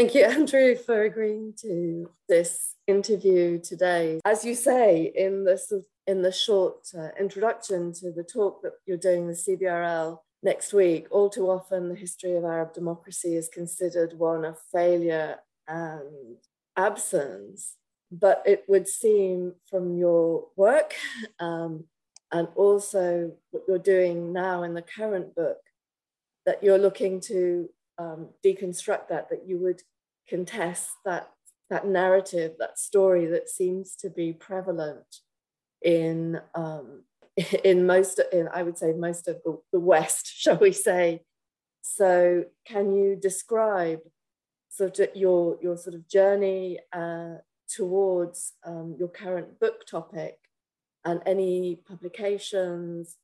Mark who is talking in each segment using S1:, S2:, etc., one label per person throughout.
S1: Thank you, Andrew, for agreeing to this interview today. As you say in the in the short uh, introduction to the talk that you're doing the CBRL next week, all too often the history of Arab democracy is considered one of failure and absence. But it would seem from your work um, and also what you're doing now in the current book that you're looking to um, deconstruct that, that you would contest that, that narrative, that story that seems to be prevalent in, um, in most, in, I would say, most of the, the West, shall we say. So, can you describe sort of your, your sort of journey uh, towards um, your current book topic and any publications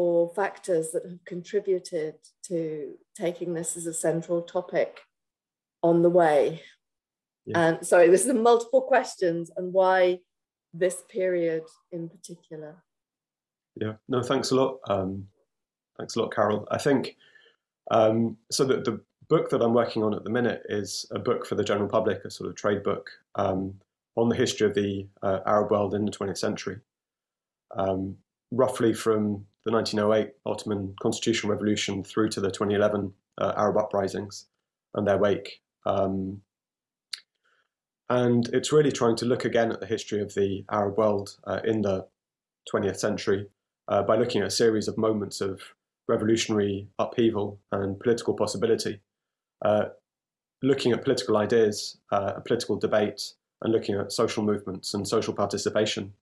S1: or factors that have contributed to taking this as a central topic on the way? Yeah. And sorry, this is multiple questions and why this period in particular?
S2: Yeah, no, thanks a lot. Um, thanks a lot, Carol. I think um, so. The, the book that I'm working on at the minute is a book for the general public, a sort of trade book um, on the history of the uh, Arab world in the 20th century, um, roughly from the 1908 Ottoman constitutional revolution through to the 2011 uh, Arab uprisings and their wake. Um, and it's really trying to look again at the history of the Arab world uh, in the 20th century uh, by looking at a series of moments of revolutionary upheaval and political possibility, uh, looking at political ideas, uh, political debate, and looking at social movements and social participation.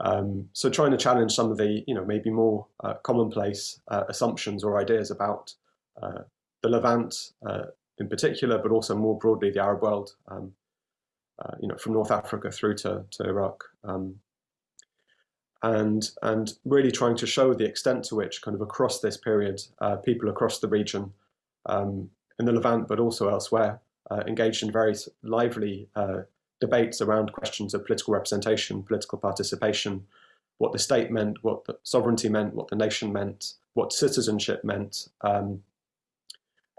S2: Um, so trying to challenge some of the, you know, maybe more uh, commonplace uh, assumptions or ideas about uh, the Levant uh, in particular, but also more broadly the Arab world, um, uh, you know, from North Africa through to, to Iraq. Um, and, and really trying to show the extent to which kind of across this period, uh, people across the region um, in the Levant, but also elsewhere, engaged in very lively debates around questions of political representation, political participation, what the state meant, what the sovereignty meant, what the nation meant, what citizenship meant, um,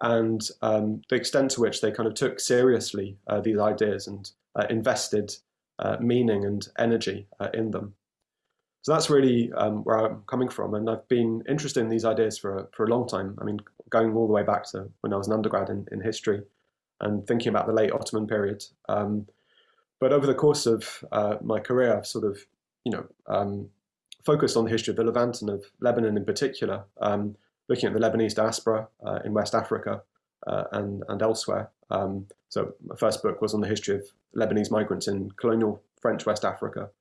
S2: and um, the extent to which they kind of took seriously uh, these ideas and uh, invested uh, meaning and energy uh, in them. So that's really um, where I'm coming from, and I've been interested in these ideas for a, for a long time. I mean, going all the way back to when I was an undergrad in, in history, and thinking about the late Ottoman period. Um, but over the course of uh, my career, I've sort of, you know, um, focused on the history of the Levant and of Lebanon in particular, um, looking at the Lebanese diaspora uh, in West Africa uh, and, and elsewhere. Um, so my first book was on the history of Lebanese migrants in colonial French West Africa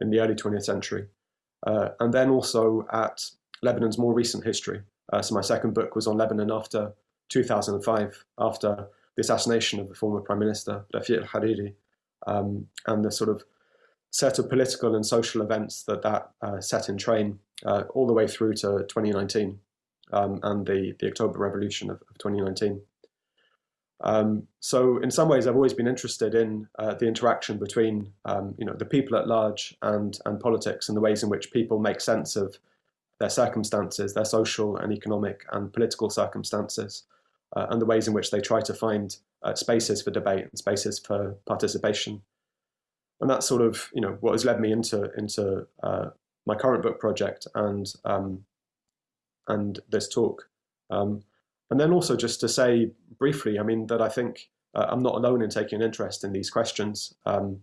S2: in the early 20th century. Uh, and then also at Lebanon's more recent history. Uh, so my second book was on Lebanon after 2005, after the assassination of the former Prime Minister, Rafiq al-Hariri, um, and the sort of set of political and social events that that uh, set in train uh, all the way through to 2019 um, and the, the October Revolution of, of 2019. Um, so in some ways, I've always been interested in uh, the interaction between um, you know the people at large and and politics and the ways in which people make sense of their circumstances, their social and economic and political circumstances, uh, and the ways in which they try to find uh, spaces for debate and spaces for participation. And that's sort of you know what has led me into into uh, my current book project and um, and this talk. Um, and then also just to say briefly, I mean that I think uh, I'm not alone in taking an interest in these questions. Um,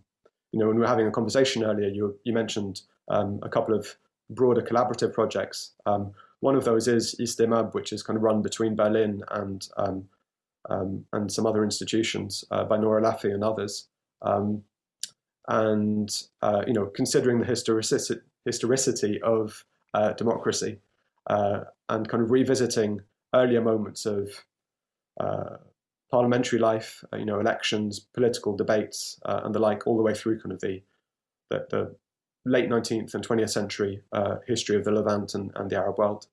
S2: you know, when we were having a conversation earlier, you you mentioned um, a couple of broader collaborative projects. Um, one of those is Istimab, which is kind of run between Berlin and um, and some other institutions uh, by Nora Lafi and others. Um, and uh, you know, considering the historicity, historicity of uh, democracy uh, and kind of revisiting earlier moments of uh, parliamentary life, uh, you know, elections, political debates, and the like, all the way through kind of the the, the late 19th and 20th century history of the Levant and, and the Arab world.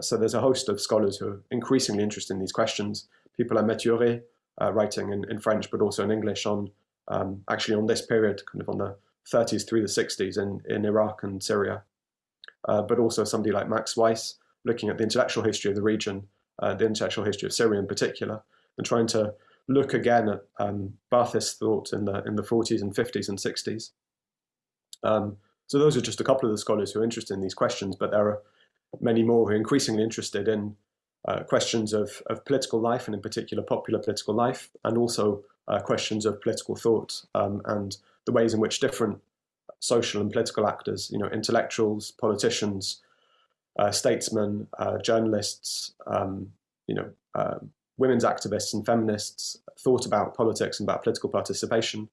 S2: so there's a host of scholars who are increasingly interested in these questions people like Mathieu uh, writing in, in French, but also in English on um, actually on this period, kind of on the 30s through the 60s in, in Iraq and Syria. Uh, but also somebody like Max Weiss looking at the intellectual history of the region, uh, the intellectual history of Syria in particular, and trying to look again at um, Ba'athist thought in the in the 40s and 50s and 60s. Um, so those are just a couple of the scholars who are interested in these questions, but there are many more who are increasingly interested in uh, questions of, of political life and in particular popular political life, and also uh, questions of political thought um, and the ways in which different social and political actors, you know, intellectuals, politicians, uh, statesmen, uh, journalists, um, you know, um, women's activists and feminists thought about politics and about political participation,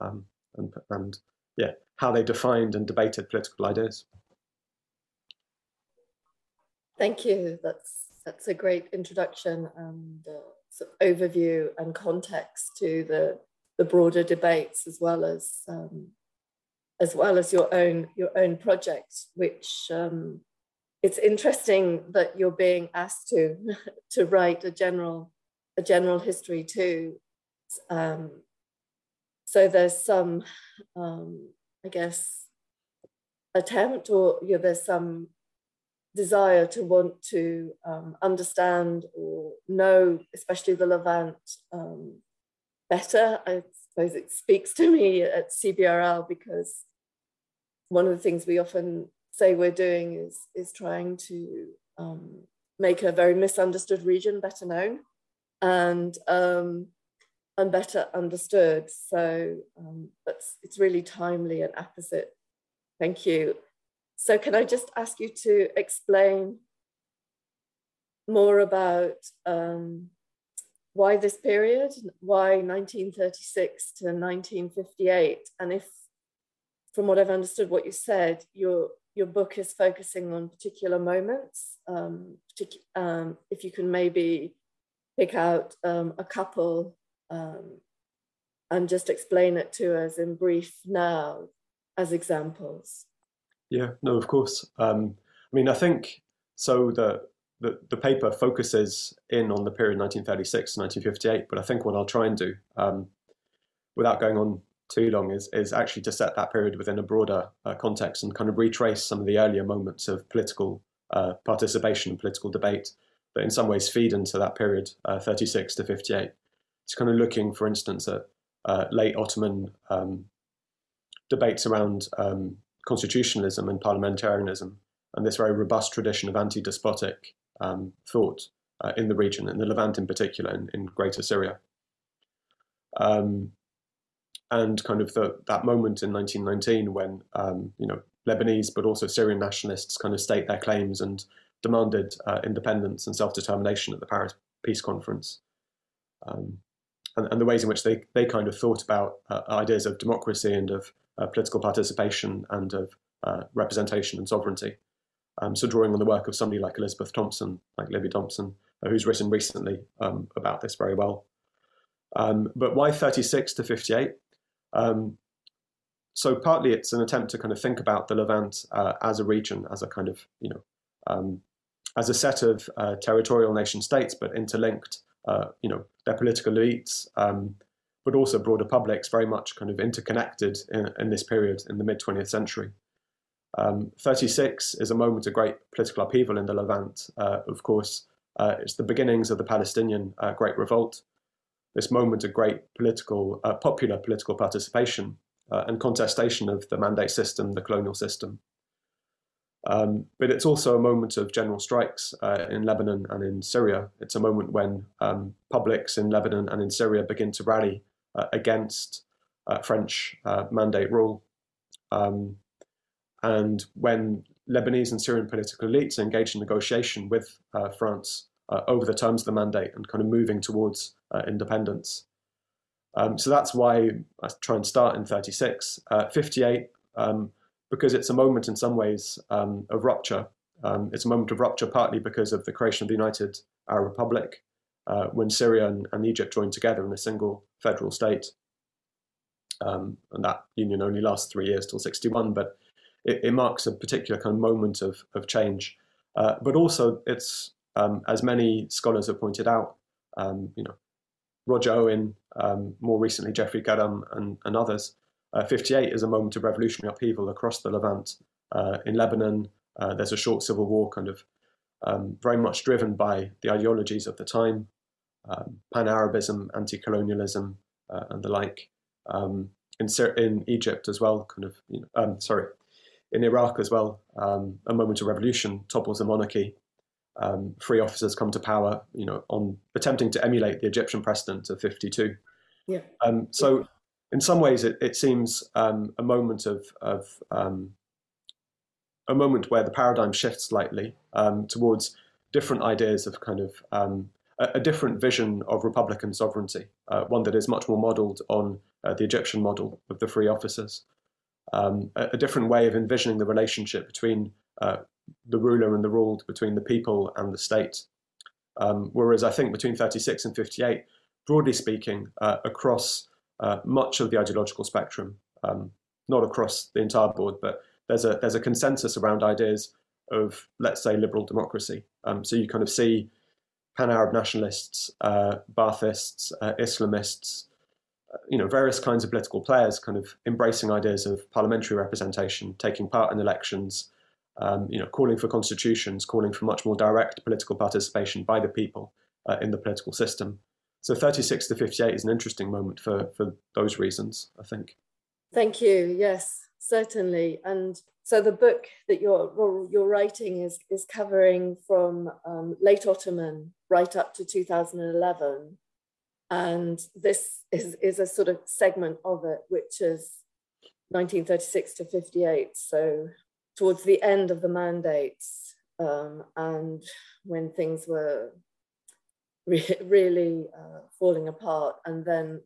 S2: um, and, and yeah, how they defined and debated political ideas.
S1: Thank you. That's that's a great introduction and uh, sort of overview and context to the the broader debates as well as um, as well as your own your own project, which um, it's interesting that you're being asked to to write a general a general history too. Um, so there's some, um, I guess, attempt or you know, there's some desire to want to um, understand or know, especially the Levant, um, better. I suppose it speaks to me at CBRL because one of the things we often say we're doing is, is trying to um, make a very misunderstood region better known and um, and better understood. So um, that's it's really timely and apposite. Thank you. So can I just ask you to explain more about um, why this period, why 1936 to 1958, and if, from what I've understood, what you said, your your book is focusing on particular moments. Um, um, if you can maybe pick out um, a couple um, and just explain it to us in brief now as examples.
S2: Yeah, no, of course. Um, I mean, I think so. The, the the paper focuses in on the period 1936 to 1958, but I think what I'll try and do, um, without going on too long, is is actually to set that period within a broader uh, context and kind of retrace some of the earlier moments of political uh, participation and political debate that in some ways feed into that period, uh, 36 to 58. It's kind of looking, for instance, at uh, late Ottoman um, debates around um, constitutionalism and parliamentarianism, and this very robust tradition of anti despotic um, thought uh, in the region, in the Levant in particular, in, in Greater Syria. Um, and kind of the, that moment in 1919 when um, you know Lebanese but also Syrian nationalists kind of state their claims and demanded uh, independence and self-determination at the Paris Peace Conference. Um, and, and, the ways in which they, they kind of thought about uh, ideas of democracy and of political participation and of uh, representation and sovereignty. Um, so drawing on the work of somebody like Elizabeth Thompson, like Libby Thompson, uh, who's written recently um, about this very well. Um, but why 36 to 58? Um, so partly it's an attempt to kind of think about the Levant uh, as a region, as a kind of, you know, um, as a set of uh, territorial nation states, but interlinked. Uh, you know, their political elites, um, but also broader publics, very much kind of interconnected in, in this period in the mid 20th century. Um, 36 is a moment of great political upheaval in the Levant. Uh, of course, uh, it's the beginnings of the Palestinian uh, Great Revolt. This moment of great political, uh, popular political participation and contestation of the mandate system, the colonial system. Um, but it's also a moment of general strikes uh, in Lebanon and in Syria. It's a moment when um, publics in Lebanon and in Syria begin to rally uh, against uh, French uh, mandate rule. Um, and when Lebanese and Syrian political elites engage in negotiation with uh, France uh, over the terms of the mandate and kind of moving towards independence. Um, so that's why I try and start in 36. 58, um, because it's a moment in some ways um, of rupture. Um, it's a moment of rupture partly because of the creation of the United Arab Republic, uh, when Syria and, and, Egypt joined together in a single federal state. Um, and that union only lasts three years till 61, but it, it, marks a particular kind of moment of, of change. Uh, but also, it's, um, as many scholars have pointed out, um, you know, Roger Owen, um, more recently Jeffrey Karam and, and others, uh, 58 is a moment of revolutionary upheaval across the Levant. Uh, in Lebanon, uh, there's a short civil war, kind of um, very much driven by the ideologies of the time. Um, pan-Arabism, anti-colonialism, uh, and the like. Um, in, in Egypt as well, kind of, you know, um, sorry, in Iraq as well, um, a moment of revolution topples the monarchy. Um, free officers come to power, you know, on attempting to emulate the Egyptian precedent of 52.
S1: Yeah.
S2: Um, so, in some ways, it, it seems um, a moment of, of um, a moment where the paradigm shifts slightly um, towards different ideas of kind of um, a, different vision of republican sovereignty, uh, one that is much more modelled on uh, the Egyptian model of the free officers um, a, a, different way of envisioning the relationship between uh, the ruler and the ruled, between the people and the state. Um, whereas I think between 36 and 58, broadly speaking, uh, across uh, much of the ideological spectrum, um, not across the entire board, but there's a there's a consensus around ideas of let's say liberal democracy. Um, so you kind of see pan-Arab nationalists, uh, Baathists, uh, Islamists, you know, various kinds of political players kind of embracing ideas of parliamentary representation, taking part in elections, um, you know, calling for constitutions, calling for much more direct political participation by the people uh, in the political system. So 36 to 58 is an interesting moment for, for those reasons, I think.
S1: Thank you. Yes, certainly. And so the book that you're, you're writing is, is covering from um, late Ottoman right up to 2011 and this is, is a sort of segment of it, which is 1936 to 58. So towards the end of the mandates um, and when things were re- really uh, falling apart, and then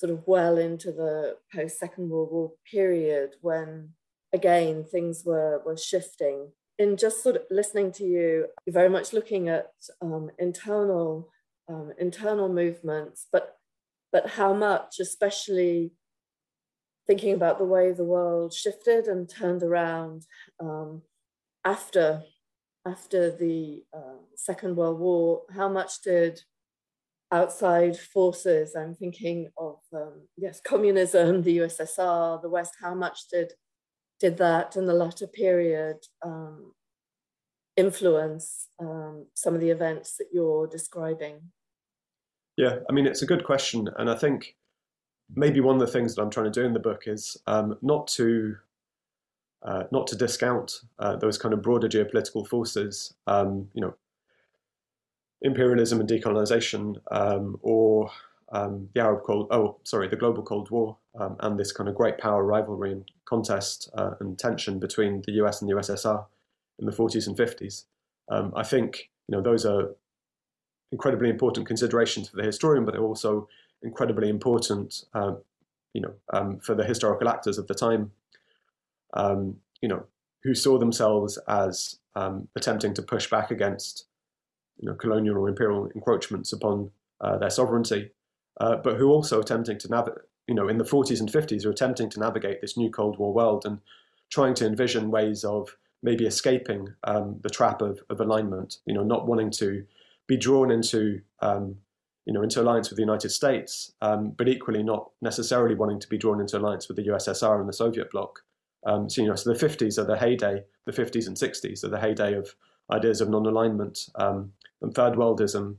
S1: sort of well into the post Second World War period when again things were, were shifting. In just sort of listening to you, you're very much looking at um, internal um, internal movements, but but how much, especially thinking about the way the world shifted and turned around um, after after the uh, Second World War, how much did outside forces, I'm thinking of um, yes, communism, the USSR, the West, how much did did that in the latter period um, influence um, some of the events that you're describing?
S2: Yeah, I mean, it's a good question. And I think maybe one of the things that I'm trying to do in the book is um, not to uh, not to discount uh, those kind of broader geopolitical forces, um, you know, imperialism and decolonization, um, or um, the Arab Cold, oh, sorry, the global Cold War, um, and this kind of great power rivalry and contest uh, and tension between the US and the USSR in the 40s and 50s. Um, I think you know those are incredibly important considerations for the historian, but they're also incredibly important, um, you know, um, for the historical actors of the time, um, you know, who saw themselves as attempting to push back against, you know, colonial or imperial encroachments upon uh, their sovereignty, uh, but who also attempting to navigate, you know, in the 40s and 50s, are attempting to navigate this new Cold War world and trying to envision ways of maybe escaping um, the trap of, of alignment, you know, not wanting to be drawn into um, you know into alliance with the United States, um, but equally not necessarily wanting to be drawn into alliance with the USSR and the Soviet bloc. Um, so you know, so the 50s are the heyday. The 50s and 60s are the heyday of ideas of non-alignment um, and third worldism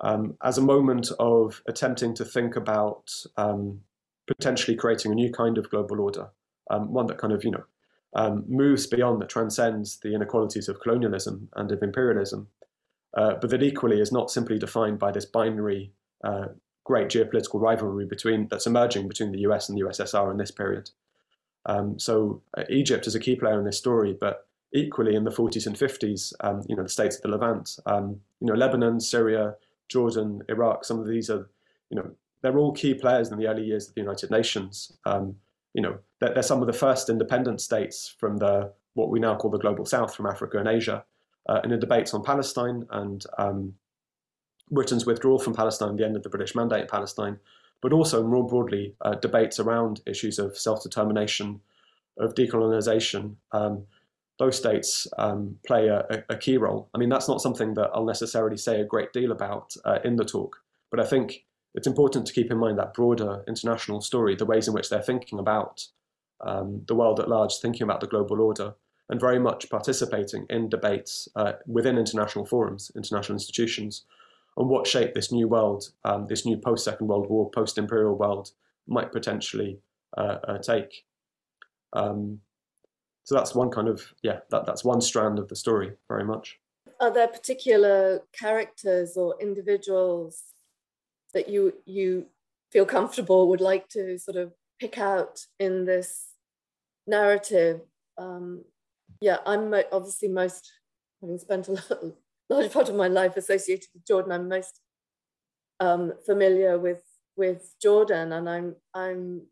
S2: um, as a moment of attempting to think about um, potentially creating a new kind of global order, one that kind of you know moves beyond that transcends the inequalities of colonialism and of imperialism uh, but that equally is not simply defined by this binary uh, great geopolitical rivalry between that's emerging between the US and the USSR in this period. Um, so uh, Egypt is a key player in this story, but equally in the 40s and 50s, um, you know, the states of the Levant, um, you know, Lebanon, Syria, Jordan, Iraq, some of these are, you know, they're all key players in the early years of the United Nations. Um, you know, they're, they're, some of the first independent states from the what we now call the global south, from Africa and Asia uh, in the debates on Palestine and um, Britain's withdrawal from Palestine, the end of the British mandate in Palestine, but also more broadly uh, debates around issues of self-determination, of decolonization. Um, those states um, play a, a, key role. I mean, that's not something that I'll necessarily say a great deal about uh, in the talk, but I think it's important to keep in mind that broader international story, the ways in which they're thinking about um, the world at large, thinking about the global order, and very much participating in debates uh, within international forums, international institutions, on what shape this new world, um, this new post Second World War, post imperial world might potentially uh, uh, take. Um, so that's one kind of yeah that, that's one strand of the story very much.
S1: Are there particular characters or individuals that you you feel comfortable would like to sort of pick out in this narrative? Um, yeah i'm obviously most having spent a large part of my life associated with jordan i'm most um, familiar with with jordan and i'm i'm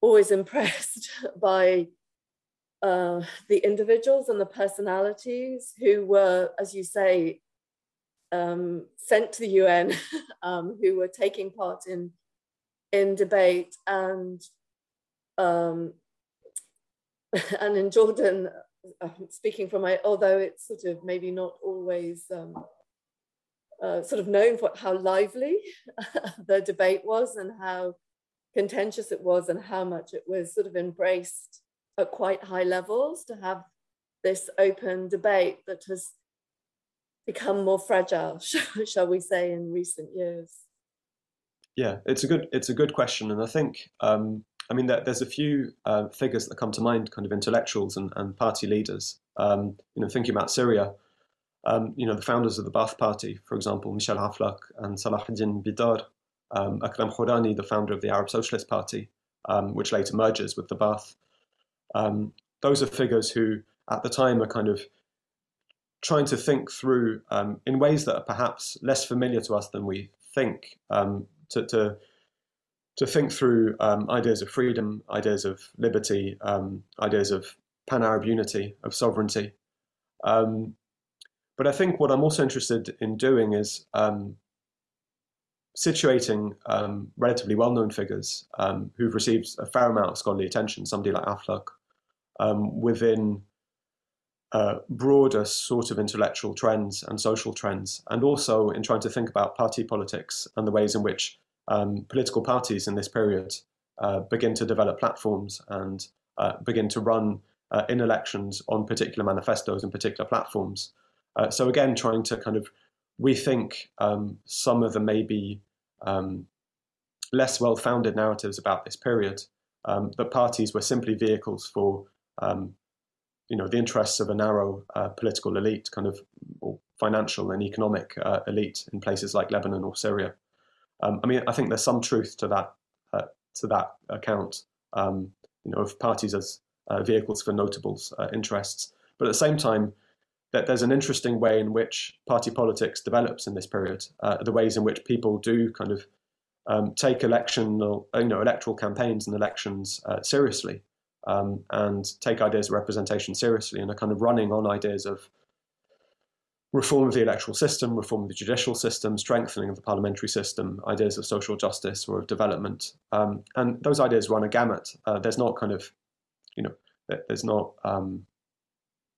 S1: always impressed by the individuals and the personalities who were, as you say, um, sent to the UN, um, who were taking part in in debate and um, and in Jordan, uh, speaking from my, although it's sort of maybe not always um, uh, sort of known for how lively the debate was and how contentious it was and how much it was sort of embraced at quite high levels to have this open debate that has become more fragile, shall we say, in recent years?
S2: Yeah, it's a good it's a good question, and I think um, I mean there's a few uh, figures that come to mind, kind of intellectuals and, and party leaders. Um, you know, thinking about Syria, um, you know, the founders of the Ba'ath Party, for example, Michel Aflaq and Salahuddin Bitar, um, Akram Hourani, the founder of the Arab Socialist Party, um, which later merges with the Ba'ath. Um, those are figures who, at the time, are kind of trying to think through um, in ways that are perhaps less familiar to us than we think. Um, to, to, to think through um, ideas of freedom, ideas of liberty, um, ideas of pan-Arab unity, of sovereignty. Um, but I think what I'm also interested in doing is situating um, relatively well-known figures um, who've received a fair amount of scholarly attention, somebody like Aflaq, um, within uh, broader sort of intellectual trends and social trends, and also in trying to think about party politics and the ways in which um, political parties in this period uh, begin to develop platforms and uh, begin to run uh, in elections on particular manifestos and particular platforms. Uh, so again, trying to kind of rethink um, some of the maybe um, less well-founded narratives about this period, um, that parties were simply vehicles for, um, you know, the interests of a narrow uh, political elite, kind of financial and economic uh, elite in places like Lebanon or Syria. Um, I mean, I think there's some truth to that uh, to that account, um, you know, of parties as uh, vehicles for notables' uh, interests, but at the same time that there's an interesting way in which party politics develops in this period, uh, the ways in which people do kind of um, take election, you know, electoral campaigns and elections seriously, um, and take ideas of representation seriously, and are kind of running on ideas of reform of the electoral system, reform of the judicial system, strengthening of the parliamentary system, ideas of social justice or of development, um, and those ideas run a gamut. Uh, there's not kind of, you know, there's not um,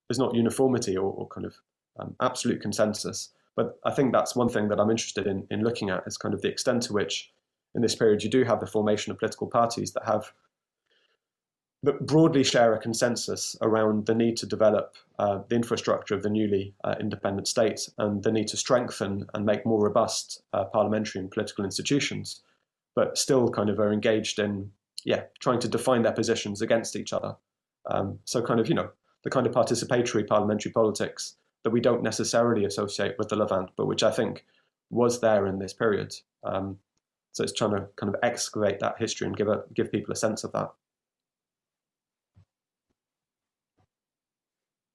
S2: there's not uniformity or, or kind of um, absolute consensus. But I think that's one thing that I'm interested in, in looking at is kind of the extent to which, in this period, you do have the formation of political parties that have that broadly share a consensus around the need to develop uh, the infrastructure of the newly uh, independent states and the need to strengthen and make more robust uh, parliamentary and political institutions, but still kind of are engaged in, yeah, trying to define their positions against each other. Um, so kind of, you know, the kind of participatory parliamentary politics that we don't necessarily associate with the Levant, but which I think was there in this period. Um, so it's trying to kind of excavate that history and give a, give people a sense of that.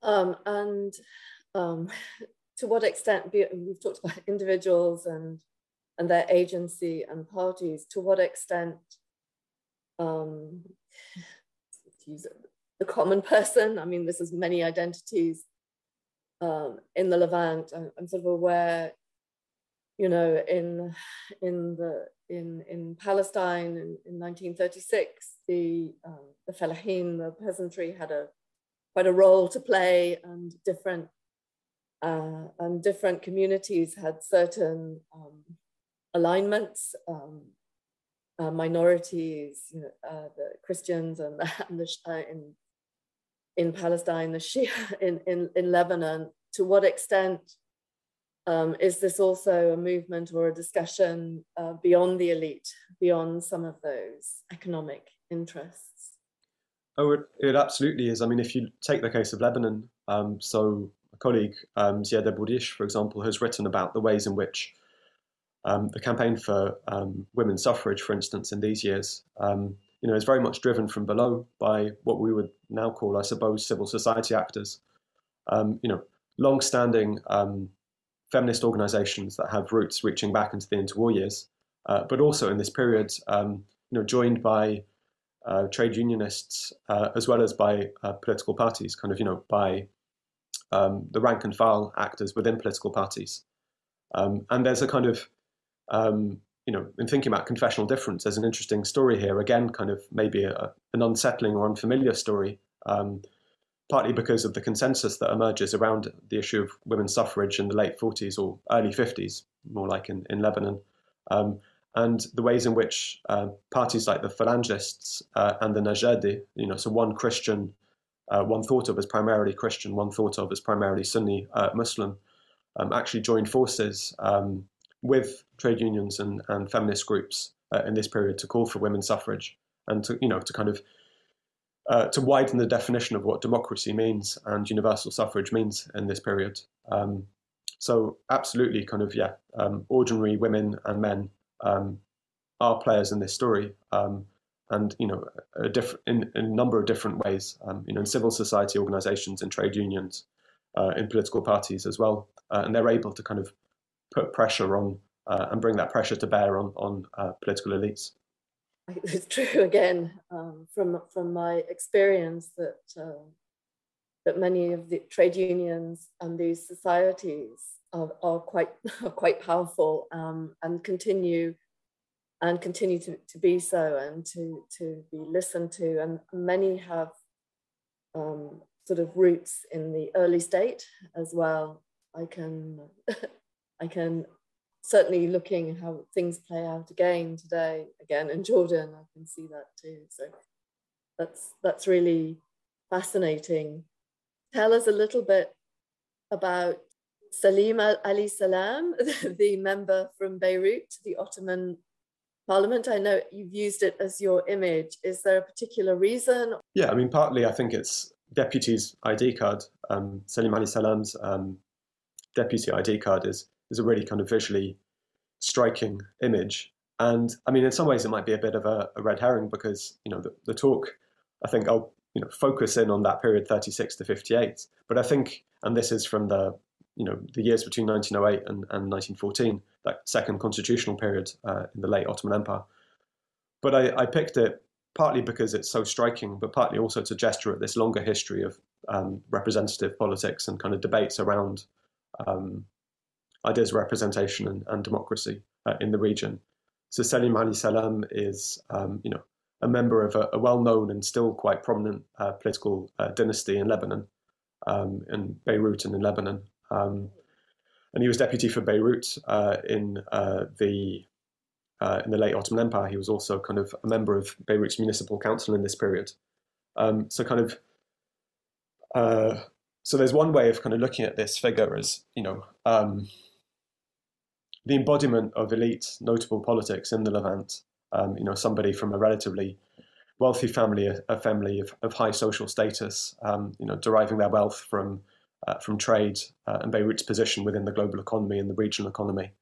S1: Um, and um, to what extent, we've talked about individuals and and their agency and parties. To what extent, um, the common person. I mean, this is many identities um, in the Levant. I'm, I'm, sort of aware, you know, in in the in in Palestine in, in 1936, the um, the Fellahin, the peasantry, had a quite a role to play, and different uh, and different communities had certain um, alignments. Um, uh, minorities, you know, uh, the Christians and, and the, uh, in in Palestine, the Shia in, in, in Lebanon, to what extent um, is this also a movement or a discussion uh, beyond the elite, beyond some of those economic interests?
S2: Oh, it, it absolutely is. I mean, if you take the case of Lebanon, um, so a colleague, um, Ziad Abu-Rish, for example, has written about the ways in which um, the campaign for um, women's suffrage, for instance, in these years, um, you know, is very much driven from below by what we would now call, I suppose, civil society actors. Um, you know, long-standing feminist organisations that have roots reaching back into the interwar years, uh, but also in this period, you know, joined by uh, trade unionists uh, as well as by uh, political parties, kind of, you know, by the rank and file actors within political parties. and there's a kind of um, you know, in thinking about confessional difference, there's an interesting story here. Again, kind of maybe a, an unsettling or unfamiliar story, um, partly because of the consensus that emerges around the issue of women's suffrage in the late 40s or early 50s, more like in, in Lebanon, um, and the ways in which uh, parties like the Phalangists uh, and the Najadi, you know, so one Christian, uh, one thought of as primarily Christian, one thought of as primarily Sunni uh, Muslim, um, actually joined forces um, with trade unions and, and feminist groups uh, in this period to call for women's suffrage and to you know to kind of uh, to widen the definition of what democracy means and universal suffrage means in this period. Um, so absolutely, kind of yeah, um, ordinary women and men um, are players in this story, um, and you know, a diff- in, in, a number of different ways. Um, you know, in civil society organisations, in trade unions, uh, in political parties as well, uh, and they're able to kind of put pressure on uh, and bring that pressure to bear on, on uh, political elites.
S1: It's true again um, from from my experience that uh, that many of the trade unions and these societies are, are quite are quite powerful um, and continue and continue to, to be so and to to be listened to and many have um, sort of roots in the early state as well. I can I can certainly looking how things play out again today, again in Jordan, I can see that too. So that's that's really fascinating. Tell us a little bit about Salim Ali Salam, the member from Beirut, the Ottoman Parliament. I know you've used it as your image. Is there a particular reason?
S2: Yeah, I mean, partly I think it's deputy's ID card. Um, Salim Ali Salam's um, deputy ID card is is a really kind of visually striking image. And I mean, in some ways, it might be a bit of a, a red herring because you know the, the, talk. I think I'll you know focus in on that period, 36 to 58. But I think, and this is from the you know the years between 1908 and, and 1914, that second constitutional period uh, in the late Ottoman Empire. But I, I, picked it partly because it's so striking, but partly also to gesture at this longer history of um, representative politics and kind of debates around um, ideas of representation and, and democracy uh, in the region. So Salim Ali Salam is, um, you know, a member of a, a well-known and still quite prominent uh, political uh, dynasty in Lebanon, um, in Beirut and in Lebanon. Um, and he was deputy for Beirut uh, in uh, the uh, in the late Ottoman Empire. He was also kind of a member of Beirut's municipal council in this period. Um, so kind of so there's one way of kind of looking at this figure as you know um, the embodiment of elite, notable politics in the Levant. Um, you know, somebody from a relatively wealthy family, a, a family of, of, high social status, um, you know, deriving their wealth from uh, from trade uh, and Beirut's position within the global economy and the regional economy.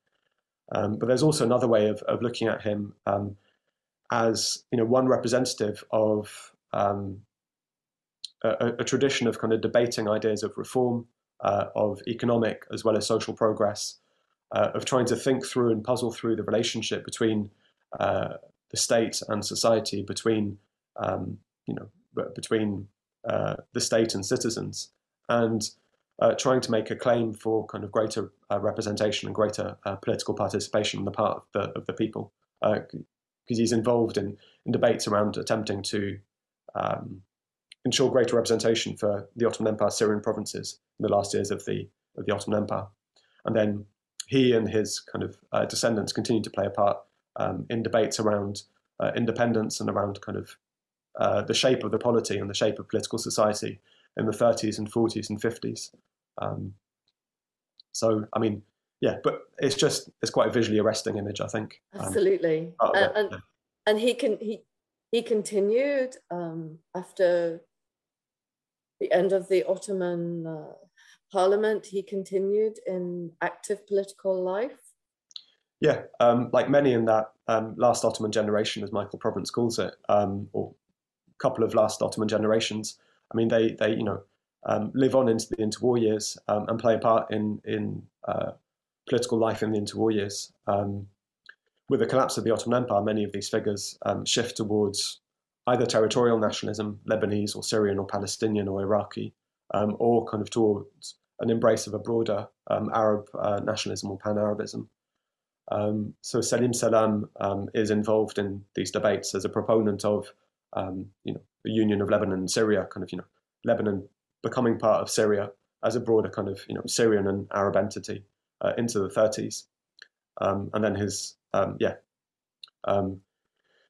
S2: Um, but there's also another way of, of looking at him um, as you know one representative of um, a, a, tradition of kind of debating ideas of reform, uh, of economic as well as social progress, uh, of trying to think through and puzzle through the relationship between uh, the state and society, between um, you know between uh, the state and citizens, and uh, trying to make a claim for kind of greater uh, representation and greater uh, political participation on the part of the, of the people, because he's involved in, in debates around attempting to um, ensure greater representation for the Ottoman Empire Syrian provinces in the last years of the of the Ottoman Empire, and then he and his kind of uh, descendants continue to play a part um, in debates around uh, independence and around kind of uh, the shape of the polity and the shape of political society in the 30s and 40s and 50s. Um, so, I mean, yeah, but it's just it's quite a visually arresting image, I think.
S1: Um, Absolutely, um, and, and, yeah. and he can he he continued um, after the end of the Ottoman uh, Parliament. He continued in active political life.
S2: Yeah, um, like many in that um, last Ottoman generation, as Michael Provence calls it, um, or a couple of last Ottoman generations. I mean, they they you know um, live on into the interwar years um, and play a part in in uh, political life in the interwar years. Um, with the collapse of the Ottoman Empire, many of these figures shift towards either territorial nationalism, Lebanese or Syrian or Palestinian or Iraqi, or kind of towards an embrace of a broader Arab uh, nationalism or pan-Arabism. Um, so Salim Salam um, is involved in these debates as a proponent of, um, you know, the union of Lebanon and Syria, kind of, you know, Lebanon becoming part of Syria as a broader kind of, you know, Syrian and Arab entity uh, into the 30s, um, and then his, um, yeah. Um,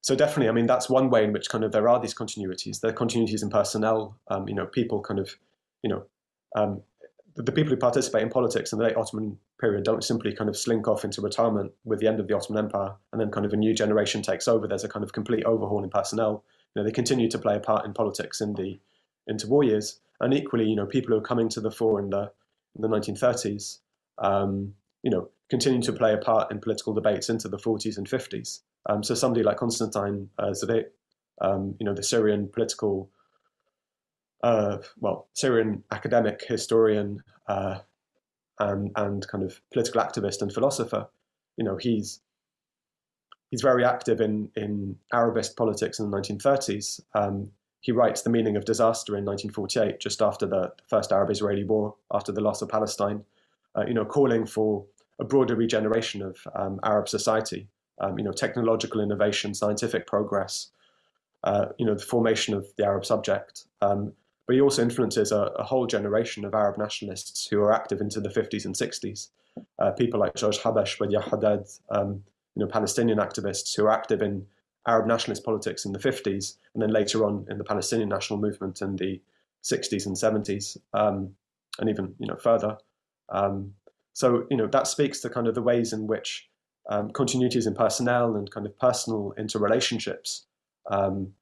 S2: so definitely, I mean, that's one way in which kind of there are these continuities. There are continuities in personnel. you know, people kind of, you know, the, the people who participate in politics in the late Ottoman period don't simply kind of slink off into retirement with the end of the Ottoman Empire and then kind of a new generation takes over. There's a kind of complete overhaul in personnel. You know, they continue to play a part in politics in the interwar years. And equally, you know, people who are coming to the fore in the in the 1930s, um, you know, continue to play a part in political debates into the 40s and 50s. Um, so somebody like Konstantin uh, um, you know, the Syrian political, uh, well, Syrian academic historian, uh, and, and kind of political activist and philosopher. You know, he's he's very active in in Arabist politics in the 1930s. Um, he writes The Meaning of Disaster in 1948, just after the first Arab-Israeli war, after the loss of Palestine. Uh, you know, calling for a broader regeneration of um, Arab society. Um, you know, technological innovation, scientific progress. Uh, you know, the formation of the Arab subject. Um, but he also influences a, a, whole generation of Arab nationalists who are active into the 50s and 60s. Uh, people like George Habash, Wadie Haddad, um, you know, Palestinian activists who are active in Arab nationalist politics in the 50s, and then later on in the Palestinian national movement in the 60s and 70s, um, and even you know further. Um, so you know that speaks to kind of the ways in which um, continuities in personnel and kind of personal interrelationships um,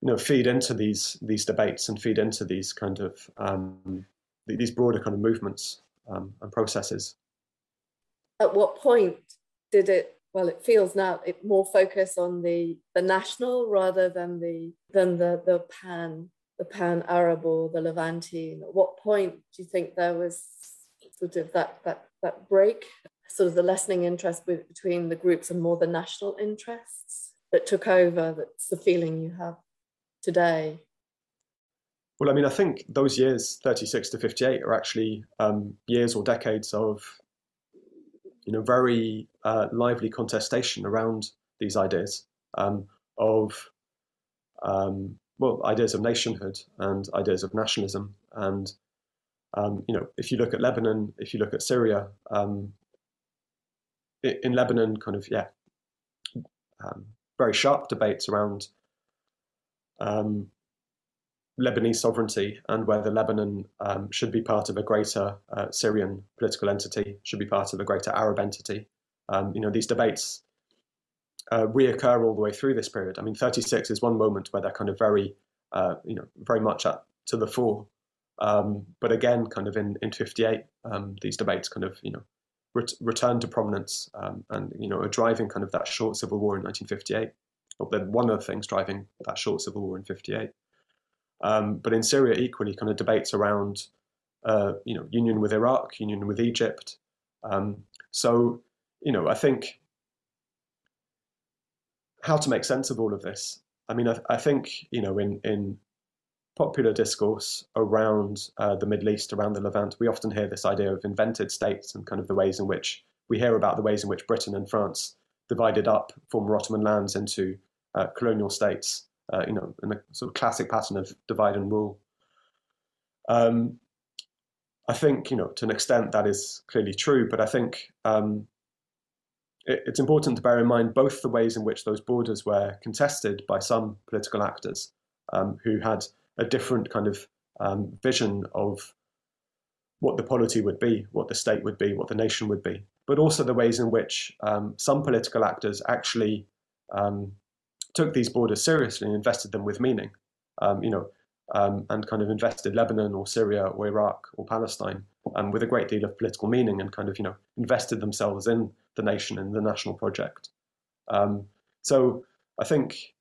S2: you know feed into these these debates and feed into these kind of um, these broader kind of movements um, and processes.
S1: At what point did it? Well, it feels now it more focus on the the national rather than the than the the pan the pan Arab or the Levantine. At what point do you think there was sort of that that that break, sort of the lessening interest between the groups and more the national interests that took over? That's the feeling you have today?
S2: Well, I mean, I think those years, 36 to 58, are actually um, years or decades of, you know, very uh, lively contestation around these ideas um, of, um, well, ideas of nationhood and ideas of nationalism. And, um, you know, if you look at Lebanon, if you look at Syria, um, in Lebanon, kind of, yeah, um, very sharp debates around um, Lebanese sovereignty and whether Lebanon um, should be part of a greater uh, Syrian political entity, should be part of a greater Arab entity. Um, you know, these debates uh, reoccur all the way through this period. I mean, 36 is one moment where they're kind of very, uh, you know, very much at, to the fore. Um, but again, kind of in, in 58, um, these debates kind of, you know, ret- return to prominence um, and, you know, are driving kind of that short civil war in 1958 well, one of the things driving that short civil war in 58. Um, but in Syria, equally, kind of debates around, uh, you know, union with Iraq, union with Egypt. Um, so, you know, I think how to make sense of all of this. I mean, I, I think, you know, in, in popular discourse around uh, the Middle East, around the Levant, we often hear this idea of invented states and kind of the ways in which we hear about the ways in which Britain and France divided up former Ottoman lands into uh, colonial states, uh, you know, in a sort of classic pattern of divide and rule. Um, I think, you know, to an extent that is clearly true, but I think um, it, it's important to bear in mind both the ways in which those borders were contested by some political actors um, who had a different kind of um, vision of what the polity would be, what the state would be, what the nation would be, but also the ways in which um, some political actors actually um, took these borders seriously and invested them with meaning. Um, you know, um, and kind of invested Lebanon or Syria or Iraq or Palestine um, with a great deal of political meaning and kind of you know invested themselves in the nation and the national project. Um, so I think,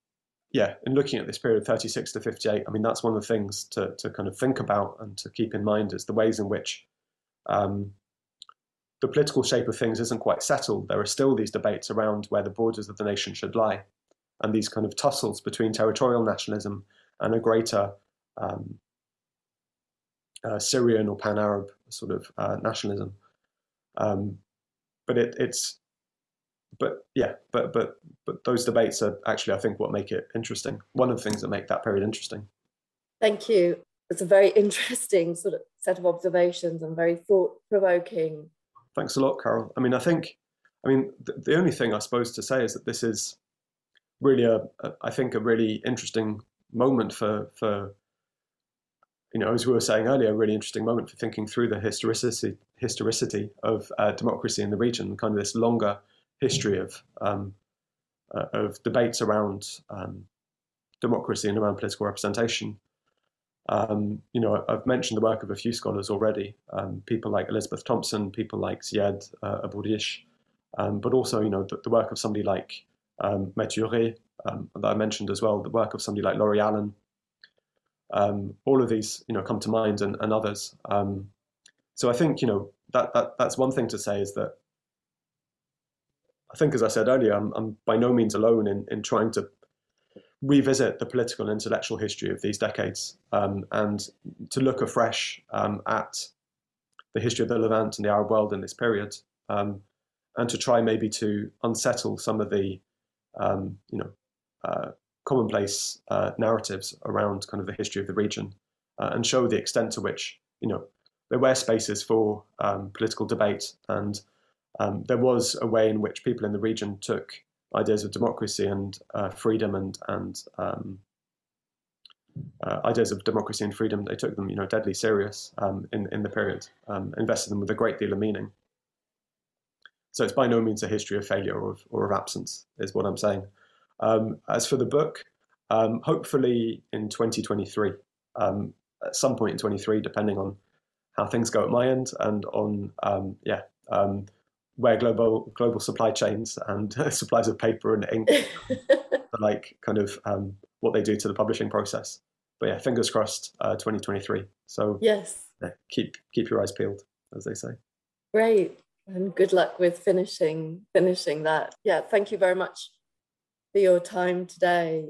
S2: yeah, in looking at this period 36 to 58, I mean that's one of the things to to kind of think about and to keep in mind is the ways in which um, the political shape of things isn't quite settled. There are still these debates around where the borders of the nation should lie, and these kind of tussles between territorial nationalism and a greater um, uh, Syrian or Pan Arab sort of uh, nationalism. Um, but it, it's, but yeah, but but but those debates are actually, I think, what make it interesting. One of the things that make that period interesting.
S1: Thank you. It's a very interesting sort of set of observations and very thought provoking.
S2: Thanks a lot, Carol. I mean, I think, I mean, the, the only thing I suppose to say is that this is really a, a I think, a really interesting moment for for you know, as we were saying earlier, a really interesting moment for thinking through the historicity, historicity of uh, democracy in the region, kind of this longer history of um, uh, of debates around um, democracy and around political representation. Um, you know, I've mentioned the work of a few scholars already, um, people like Elizabeth Thompson, people like Ziad uh, Abu-Rish, um, but also, you know, the, the, work of somebody like um, um, that I mentioned as well, the work of somebody like Lori Allen, um, all of these, you know, come to mind and, and others. Um, so I think, you know, that, that that's one thing to say is that I think, as I said earlier, I'm, I'm by no means alone in, in trying to revisit the political and intellectual history of these decades um, and to look afresh um, at the history of the Levant and the Arab world in this period, um, and to try maybe to unsettle some of the, um, you know, uh, commonplace uh, narratives around kind of the history of the region uh, and show the extent to which you know there were spaces for um, political debate and um, there was a way in which people in the region took ideas of democracy and uh, freedom and and um, uh, ideas of democracy and freedom they took them you know deadly serious um, in in the period um, invested them with a great deal of meaning so it's by no means a history of failure or of, or of absence is what I'm saying um, as for the book, um, hopefully in 2023, um, at some point in 23, depending on how things go at my end and on um, yeah um, where global global supply chains and supplies of paper and ink like kind of um, what they do to the publishing process. But yeah, fingers crossed, uh, 2023. So
S1: yes,
S2: yeah, keep keep your eyes peeled, as they say.
S1: Great, and good luck with finishing finishing that. Yeah, thank you very much for your time today.